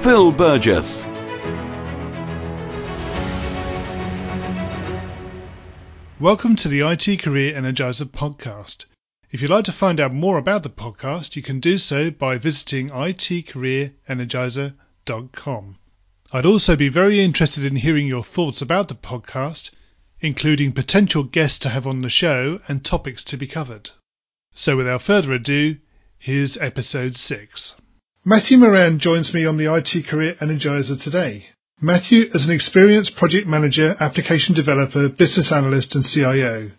Phil Burgess. Welcome to the IT Career Energizer podcast. If you'd like to find out more about the podcast, you can do so by visiting itcareerenergizer.com. I'd also be very interested in hearing your thoughts about the podcast, including potential guests to have on the show and topics to be covered. So without further ado, here's episode 6. Matthew Moran joins me on the IT Career Energizer today. Matthew is an experienced project manager, application developer, business analyst, and CIO.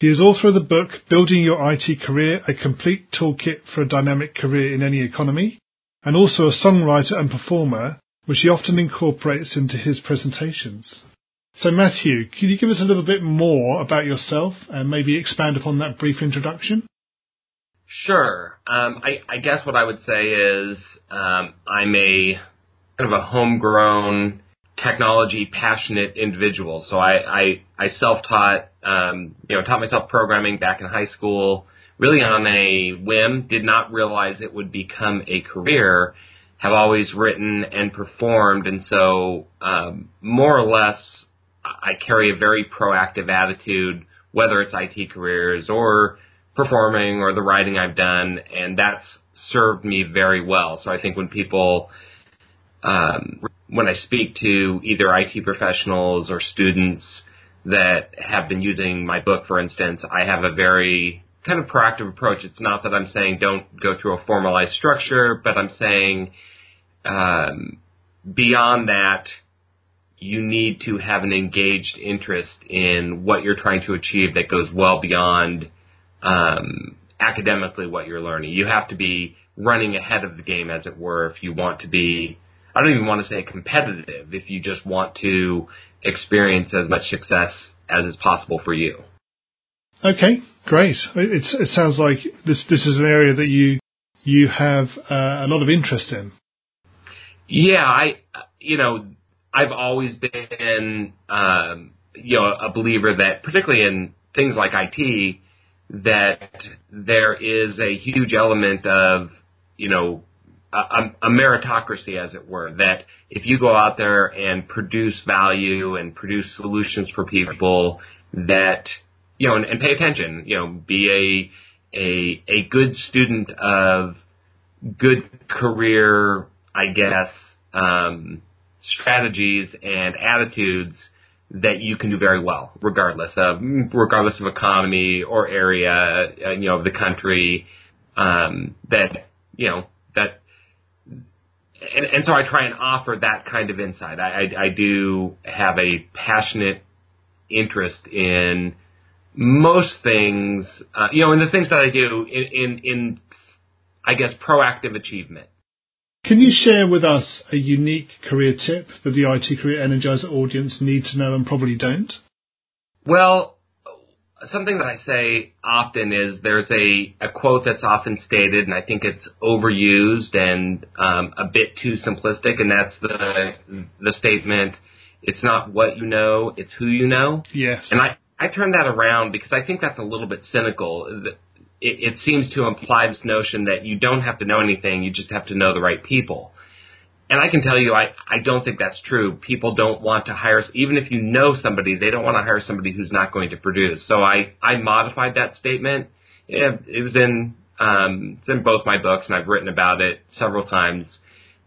He is author of the book Building Your IT Career, a complete toolkit for a dynamic career in any economy, and also a songwriter and performer, which he often incorporates into his presentations. So, Matthew, can you give us a little bit more about yourself and maybe expand upon that brief introduction? Sure. Um, I, I, guess what I would say is um, I'm a kind of a homegrown technology passionate individual. So I, I, I self-taught, um, you know, taught myself programming back in high school, really on a whim. Did not realize it would become a career. Have always written and performed, and so um, more or less, I carry a very proactive attitude, whether it's IT careers or performing or the writing I've done, and that's served me very well. So I think when people, um, when I speak to either IT professionals or students that have been using my book, for instance, I have a very kind of proactive approach. It's not that I'm saying don't go through a formalized structure, but I'm saying um, beyond that, you need to have an engaged interest in what you're trying to achieve that goes well beyond um, academically what you're learning. You have to be running ahead of the game, as it were, if you want to be. I don't even want to say competitive. If you just want to experience as much success as is possible for you. Okay, great. It's, it sounds like this this is an area that you you have uh, a lot of interest in. Yeah, I you know I've always been um, you know a believer that particularly in things like IT that there is a huge element of, you know, a, a, meritocracy, as it were, that if you go out there and produce value and produce solutions for people that, you know, and, and pay attention, you know, be a, a, a good student of good career, I guess, um, strategies and attitudes, that you can do very well, regardless of regardless of economy or area, uh, you know, of the country. Um, that you know that, and, and so I try and offer that kind of insight. I, I, I do have a passionate interest in most things, uh, you know, in the things that I do in, in, in I guess proactive achievement. Can you share with us a unique career tip that the IT Career Energizer audience need to know and probably don't? Well, something that I say often is there's a, a quote that's often stated, and I think it's overused and um, a bit too simplistic, and that's the the statement, "It's not what you know, it's who you know." Yes. And I I turn that around because I think that's a little bit cynical it, it seems to imply this notion that you don't have to know anything, you just have to know the right people. And I can tell you, I, I don't think that's true. People don't want to hire, even if you know somebody, they don't want to hire somebody who's not going to produce. So I, I modified that statement. It, it was in, um, it's in both my books and I've written about it several times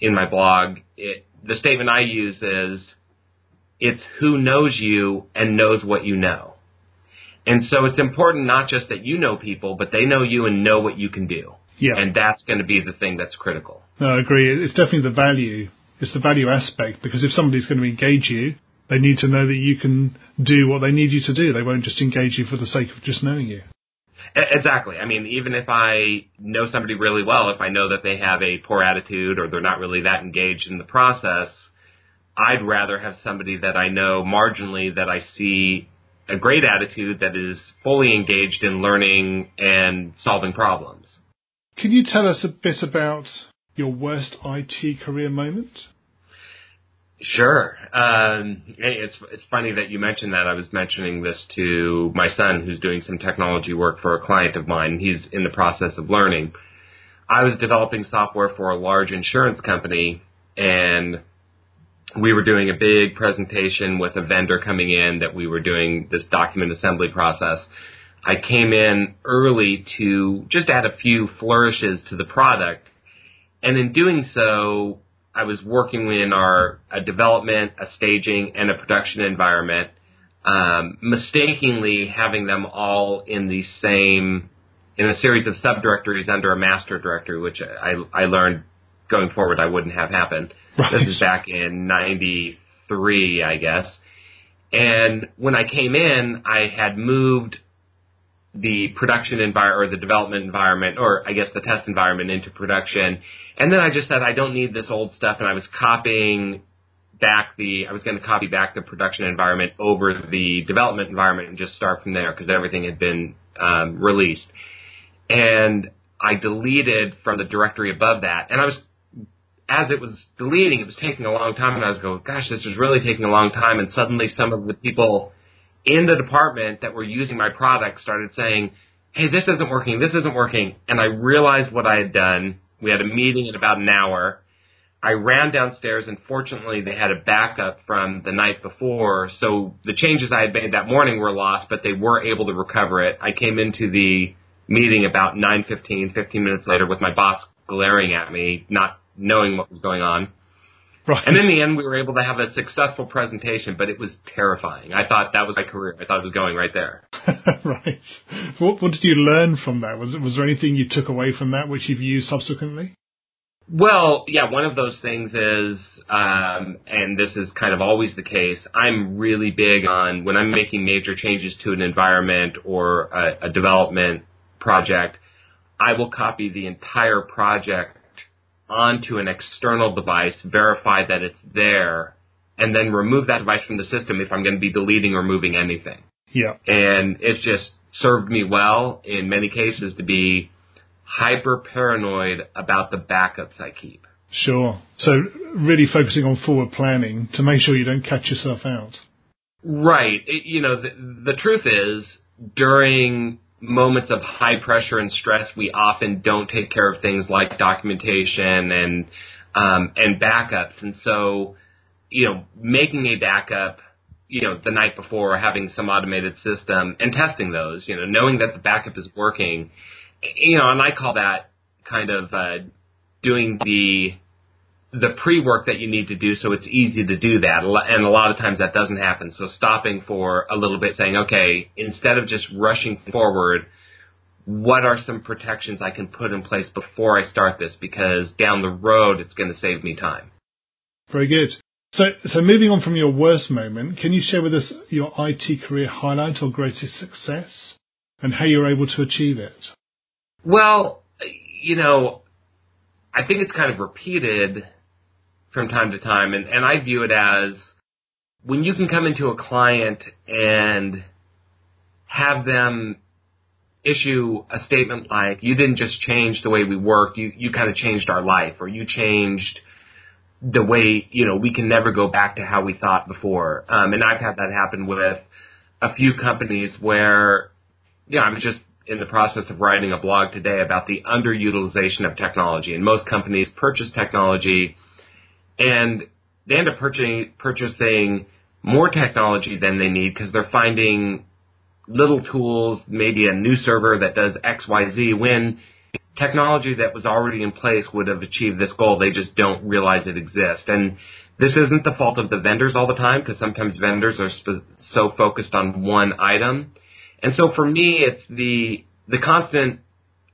in my blog. It, the statement I use is, it's who knows you and knows what you know. And so it's important not just that you know people, but they know you and know what you can do. Yeah. And that's going to be the thing that's critical. No, I agree. It's definitely the value. It's the value aspect because if somebody's going to engage you, they need to know that you can do what they need you to do. They won't just engage you for the sake of just knowing you. Exactly. I mean, even if I know somebody really well, if I know that they have a poor attitude or they're not really that engaged in the process, I'd rather have somebody that I know marginally that I see a great attitude that is fully engaged in learning and solving problems. Can you tell us a bit about your worst IT career moment? Sure. Um, it's it's funny that you mentioned that. I was mentioning this to my son, who's doing some technology work for a client of mine. He's in the process of learning. I was developing software for a large insurance company, and we were doing a big presentation with a vendor coming in that we were doing this document assembly process. I came in early to just add a few flourishes to the product, and in doing so, I was working in our a development, a staging, and a production environment, um, mistakenly having them all in the same in a series of subdirectories under a master directory, which I, I learned going forward I wouldn't have happened. Right. This is back in '93, I guess. And when I came in, I had moved the production environment or the development environment, or I guess the test environment into production. And then I just said I don't need this old stuff, and I was copying back the I was going to copy back the production environment over the development environment and just start from there because everything had been um, released. And I deleted from the directory above that, and I was as it was deleting, it was taking a long time, and I was going, "Gosh, this is really taking a long time." And suddenly, some of the people in the department that were using my product started saying, "Hey, this isn't working. This isn't working." And I realized what I had done. We had a meeting in about an hour. I ran downstairs, and fortunately, they had a backup from the night before. So the changes I had made that morning were lost, but they were able to recover it. I came into the meeting about 9:15, 15 minutes later, with my boss glaring at me, not knowing what was going on. Right. And in the end, we were able to have a successful presentation, but it was terrifying. I thought that was my career. I thought it was going right there. right. What, what did you learn from that? Was was there anything you took away from that which you've used subsequently? Well, yeah, one of those things is, um, and this is kind of always the case, I'm really big on when I'm making major changes to an environment or a, a development project, I will copy the entire project onto an external device, verify that it's there, and then remove that device from the system if I'm going to be deleting or moving anything. Yeah. And it's just served me well in many cases to be hyper paranoid about the backups I keep. Sure. So really focusing on forward planning to make sure you don't catch yourself out. Right. It, you know, the, the truth is during moments of high pressure and stress, we often don't take care of things like documentation and um, and backups. And so, you know, making a backup, you know, the night before, or having some automated system and testing those, you know, knowing that the backup is working, you know, and I call that kind of uh, doing the the pre-work that you need to do so it's easy to do that. And a lot of times that doesn't happen. So stopping for a little bit saying okay instead of just rushing forward what are some protections I can put in place before I start this? Because down the road it's going to save me time. Very good. So so moving on from your worst moment can you share with us your IT career highlight or greatest success and how you're able to achieve it? Well you know I think it's kind of repeated from time to time, and, and I view it as when you can come into a client and have them issue a statement like, you didn't just change the way we work, you, you kind of changed our life, or you changed the way, you know, we can never go back to how we thought before. Um, and I've had that happen with a few companies where, know, I'm just in the process of writing a blog today about the underutilization of technology. And most companies purchase technology and they end up purchasing, more technology than they need because they're finding little tools, maybe a new server that does X, Y, Z, when technology that was already in place would have achieved this goal. They just don't realize it exists. And this isn't the fault of the vendors all the time because sometimes vendors are sp- so focused on one item. And so for me, it's the, the constant,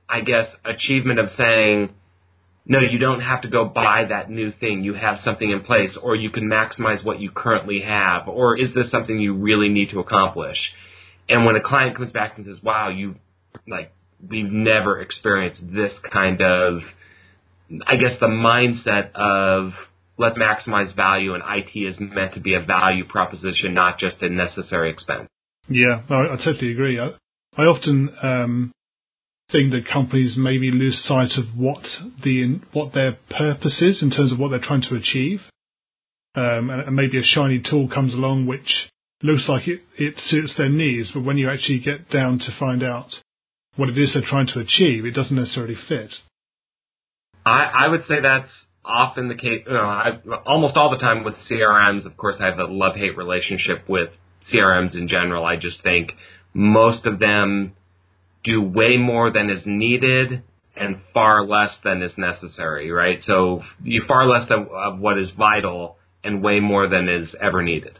I guess, achievement of saying, no, you don't have to go buy that new thing. You have something in place, or you can maximize what you currently have, or is this something you really need to accomplish? And when a client comes back and says, wow, you, like, we've never experienced this kind of, I guess the mindset of let's maximize value, and IT is meant to be a value proposition, not just a necessary expense. Yeah, I, I totally agree. I, I often um, think that companies maybe lose sight of what the what their purpose is in terms of what they're trying to achieve, um, and, and, maybe a shiny tool comes along which looks like it, it suits their needs, but when you actually get down to find out what it is they're trying to achieve, it doesn't necessarily fit. I, I would say that's often the case. You know, I, almost all the time with CRMs. Of course, I have a love-hate relationship with CRMs in general. I just think most of them do way more than is needed and far less than is necessary, right? So you far less than, of what is vital and way more than is ever needed.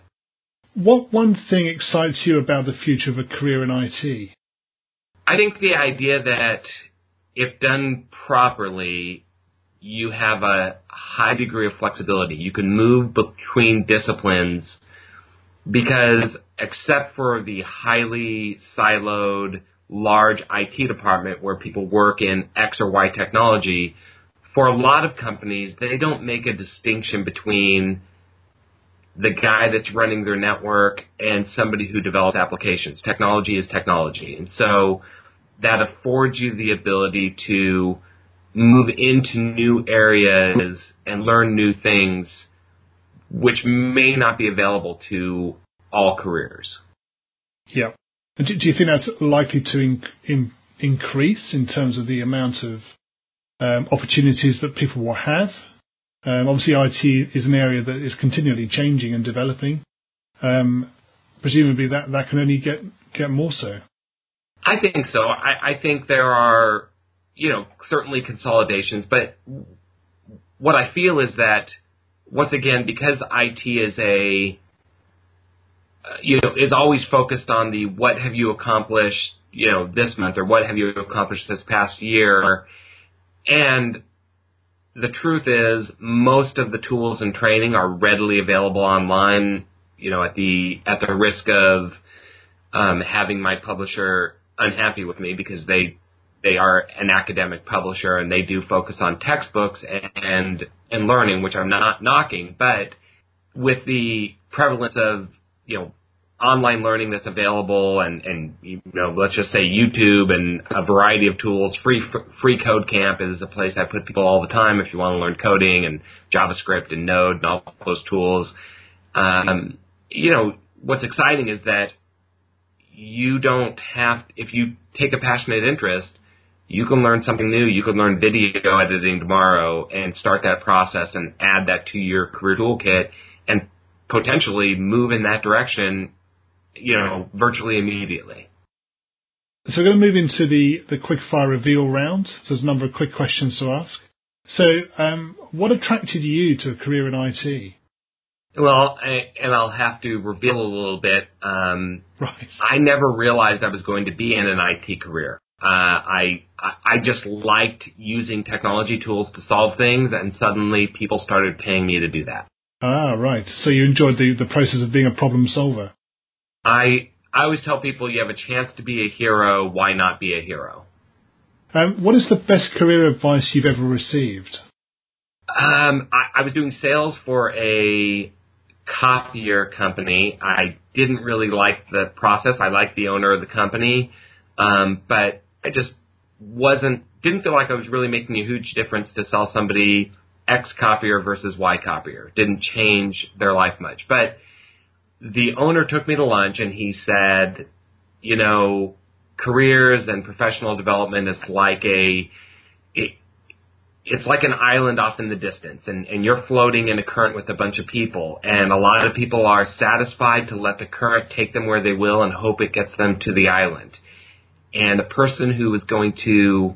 What one thing excites you about the future of a career in IT? I think the idea that if done properly, you have a high degree of flexibility. You can move between disciplines because except for the highly siloed large IT department where people work in X or Y technology, for a lot of companies, they don't make a distinction between the guy that's running their network and somebody who develops applications. Technology is technology. And so that affords you the ability to move into new areas and learn new things which may not be available to all careers. Yeah. Do, you think that's likely to in, in, increase in terms of the amount of um, opportunities that people will have? Um, obviously, IT is an area that is continually changing and developing. Um, presumably, that, can only get more so. I think so. I, think there are, you know, certainly consolidations, but what I feel is that once again, because IT is a you know, is always focused on the what have you accomplished, you know, this month or what have you accomplished this past year. And the truth is most of the tools and training are readily available online, you know, at the, at the risk of, um, having my publisher unhappy with me because they, they are an academic publisher and they do focus on textbooks and, and, and learning, which I'm not knocking, but with the prevalence of you know online learning that's available and and you know let's just say YouTube and a variety of tools. Free free code camp is a place I put people all the time if you want to learn coding and JavaScript and Node and all those tools. Um, you know what's exciting is that you don't have if you take a passionate interest you can learn something new. You can learn video editing tomorrow and start that process and add that to your career toolkit potentially move in that direction, you know, virtually immediately. So we're going to move into the, the quick fire reveal round. So there's a number of quick questions to ask. So, um, what attracted you to a career in IT? Well, I, and I'll have to reveal a little bit. Um, right. I never realized I was going to be in an IT career. Uh, I I just liked using technology tools to solve things, and suddenly people started paying me to do that. Ah, right. So you enjoyed the, the process of being a problem solver. I I always tell people you have a chance to be a hero. Why not be a hero? Um, what is the best career advice you've ever received? Um, I, I was doing sales for a copier company. I didn't really like the process. I liked the owner of the company, um, but I just wasn't didn't feel like I was really making a huge difference to sell somebody X copier versus Y copier. Didn't change their life much. But the owner took me to lunch and he said, you know, careers and professional development is like a, it, it's like an island off in the distance and, and you're floating in a current with a bunch of people and a lot of people are satisfied to let the current take them where they will and hope it gets them to the island. And the person who is going to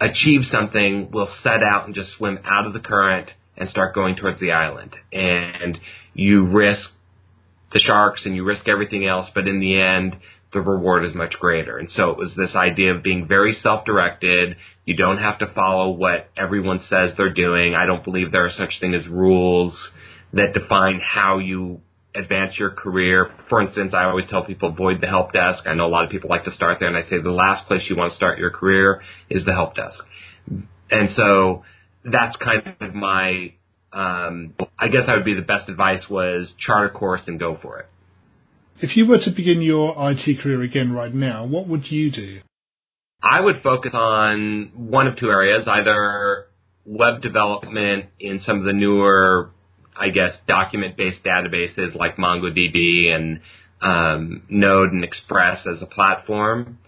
achieve something will set out and just swim out of the current and start going towards the island. And you risk the sharks and you risk everything else, but in the end, the reward is much greater. And so it was this idea of being very self-directed. You don't have to follow what everyone says they're doing. I don't believe there are such thing as rules that define how you advance your career. For instance, I always tell people avoid the help desk. I know a lot of people like to start there, and I say the last place you want to start your career is the help desk. And so that's kind of my um, I guess I would be the best advice was chart a course and go for it. If you were to begin your IT career again right now, what would you do? I would focus on one of two areas, either web development in some of the newer, I guess, document-based databases like MongoDB and um, Node and Express as a platform,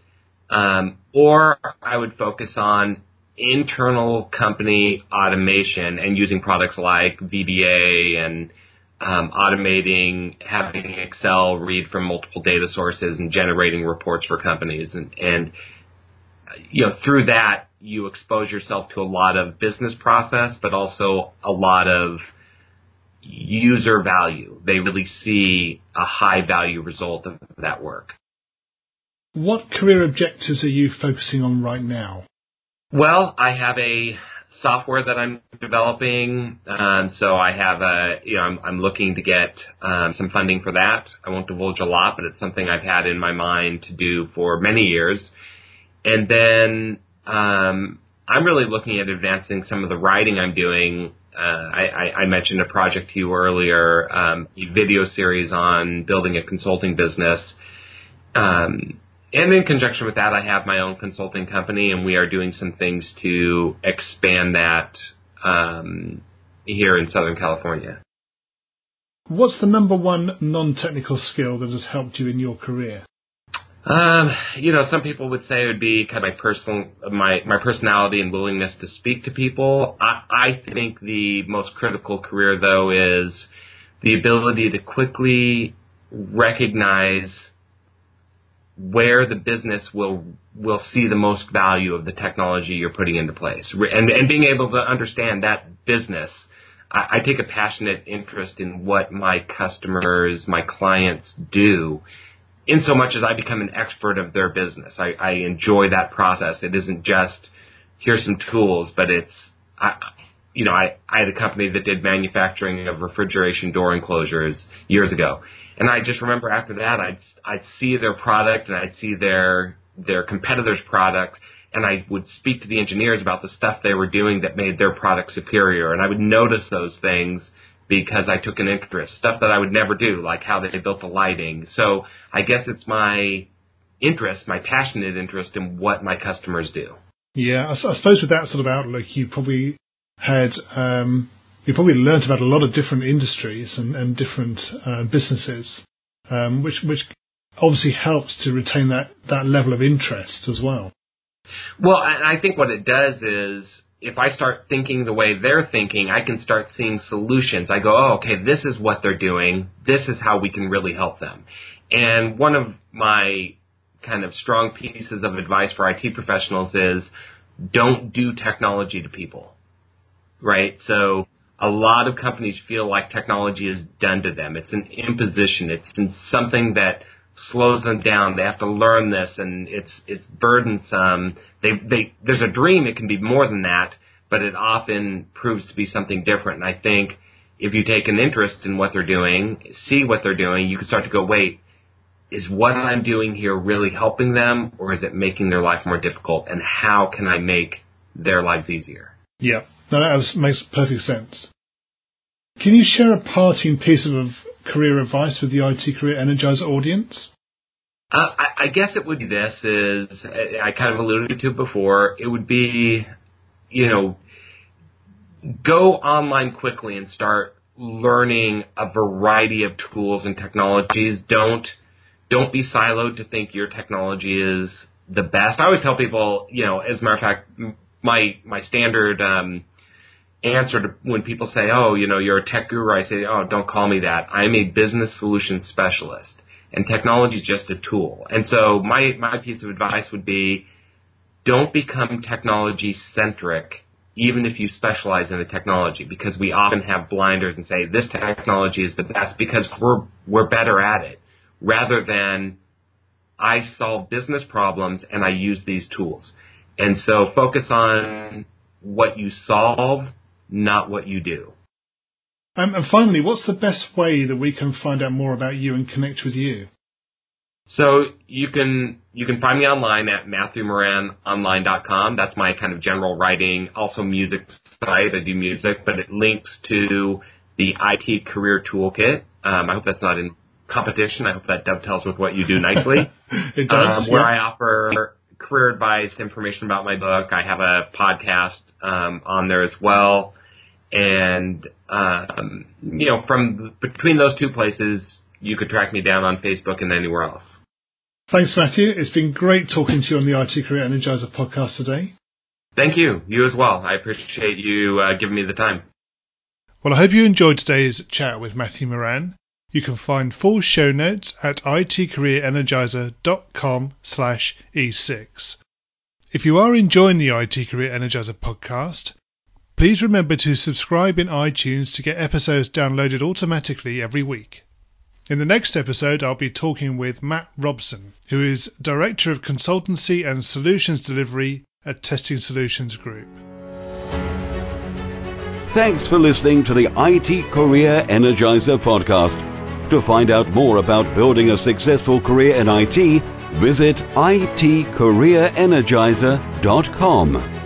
um, or I would focus on internal company automation and using products like VBA and um, automating, having Excel read from multiple data sources and generating reports for companies. And, and you know, through that, you expose yourself to a lot of business process, but also a lot of user value. They really see a high value result of that work. What career objectives are you focusing on right now? Well, I have a software that I'm developing, um, so I have a, you know, I'm, I'm looking to get um, some funding for that. I won't divulge a lot, but it's something I've had in my mind to do for many years. And then um, I'm really looking at advancing some of the writing I'm doing. Uh, I, I, mentioned a project to you earlier, um, a video series on building a consulting business. Um, and in conjunction with that, I have my own consulting company, and we are doing some things to expand that um, here in Southern California. What's the number one non-technical skill that has helped you in your career? Um, you know, some people would say it would be kind of my personal, my my personality and willingness to speak to people. I, I think the most critical career though is the ability to quickly recognize where the business will will see the most value of the technology you're putting into place, and and being able to understand that business. I, I take a passionate interest in what my customers, my clients do, in so much as I become an expert of their business. I, I enjoy that process. It isn't just here's some tools, but it's I, you know, I, I had a company that did manufacturing of refrigeration door enclosures years ago. And I just remember after that, I'd, I'd see their product and I'd see their, their competitors' products and I would speak to the engineers about the stuff they were doing that made their product superior. And I would notice those things because I took an interest, stuff that I would never do, like how they built the lighting. So I guess it's my interest, my passionate interest in what my customers do. Yeah, I, I suppose with that sort of outlook, you probably had um, you probably learned about a lot of different industries and, and different uh, businesses, um, which which obviously helps to retain that, that level of interest as well. Well, and I think what it does is if I start thinking the way they're thinking, I can start seeing solutions. I go, oh, okay, this is what they're doing. This is how we can really help them. And one of my kind of strong pieces of advice for IT professionals is don't do technology to people right? So a lot of companies feel like technology is done to them. It's an imposition. It's something that slows them down. They have to learn this, and it's it's burdensome. They they there's a dream. It can be more than that, but it often proves to be something different. And I think if you take an interest in what they're doing, see what they're doing, you can start to go, wait, is what I'm doing here really helping them, or is it making their life more difficult? And how can I make their lives easier? Yeah. No, that makes perfect sense. Can you share a parting piece of career advice with the IT Career Energizer audience? Uh, I, I, guess it would be this is I kind of alluded to before. It would be, you know, go online quickly and start learning a variety of tools and technologies. Don't don't be siloed to think your technology is the best. I always tell people, you know, as a matter of fact, my my standard um, answer to when people say, "Oh, you know, you're a tech guru," I say, "Oh, don't call me that. I'm a business solution specialist, and technology is just a tool." And so my my piece of advice would be, don't become technology centric, even if you specialize in a technology, because we often have blinders and say this technology is the best because we're we're better at it, rather than I solve business problems and I use these tools. And so focus on what you solve not what you do. Um, and finally, what's the best way that we can find out more about you and connect with you? So you can you can find me online at matthewmoranonline.com. That's my kind of general writing, also music site. I do music, but it links to the IT Career Toolkit. Um, I hope that's not in competition. I hope that dovetails with what you do nicely. it does. Um, where I offer career advice, information about my book. I have a podcast um, on there as well, and um, you know, from between those two places, you could track me down on Facebook and anywhere else. Thanks, Matthew. It's been great talking to you on the IT Career Energizer podcast today. Thank you. You as well. I appreciate you uh, giving me the time. Well, I hope you enjoyed today's chat with Matthew Moran. You can find full show notes at itcareerenergizer.com slash e6. If you are enjoying the IT Career Energizer podcast, please remember to subscribe in iTunes to get episodes downloaded automatically every week. In the next episode, I'll be talking with Matt Robson, who is Director of Consultancy and Solutions Delivery at Testing Solutions Group. Thanks for listening to the IT Career Energizer podcast. To find out more about building a successful career in IT, visit itcareerenergizer.com.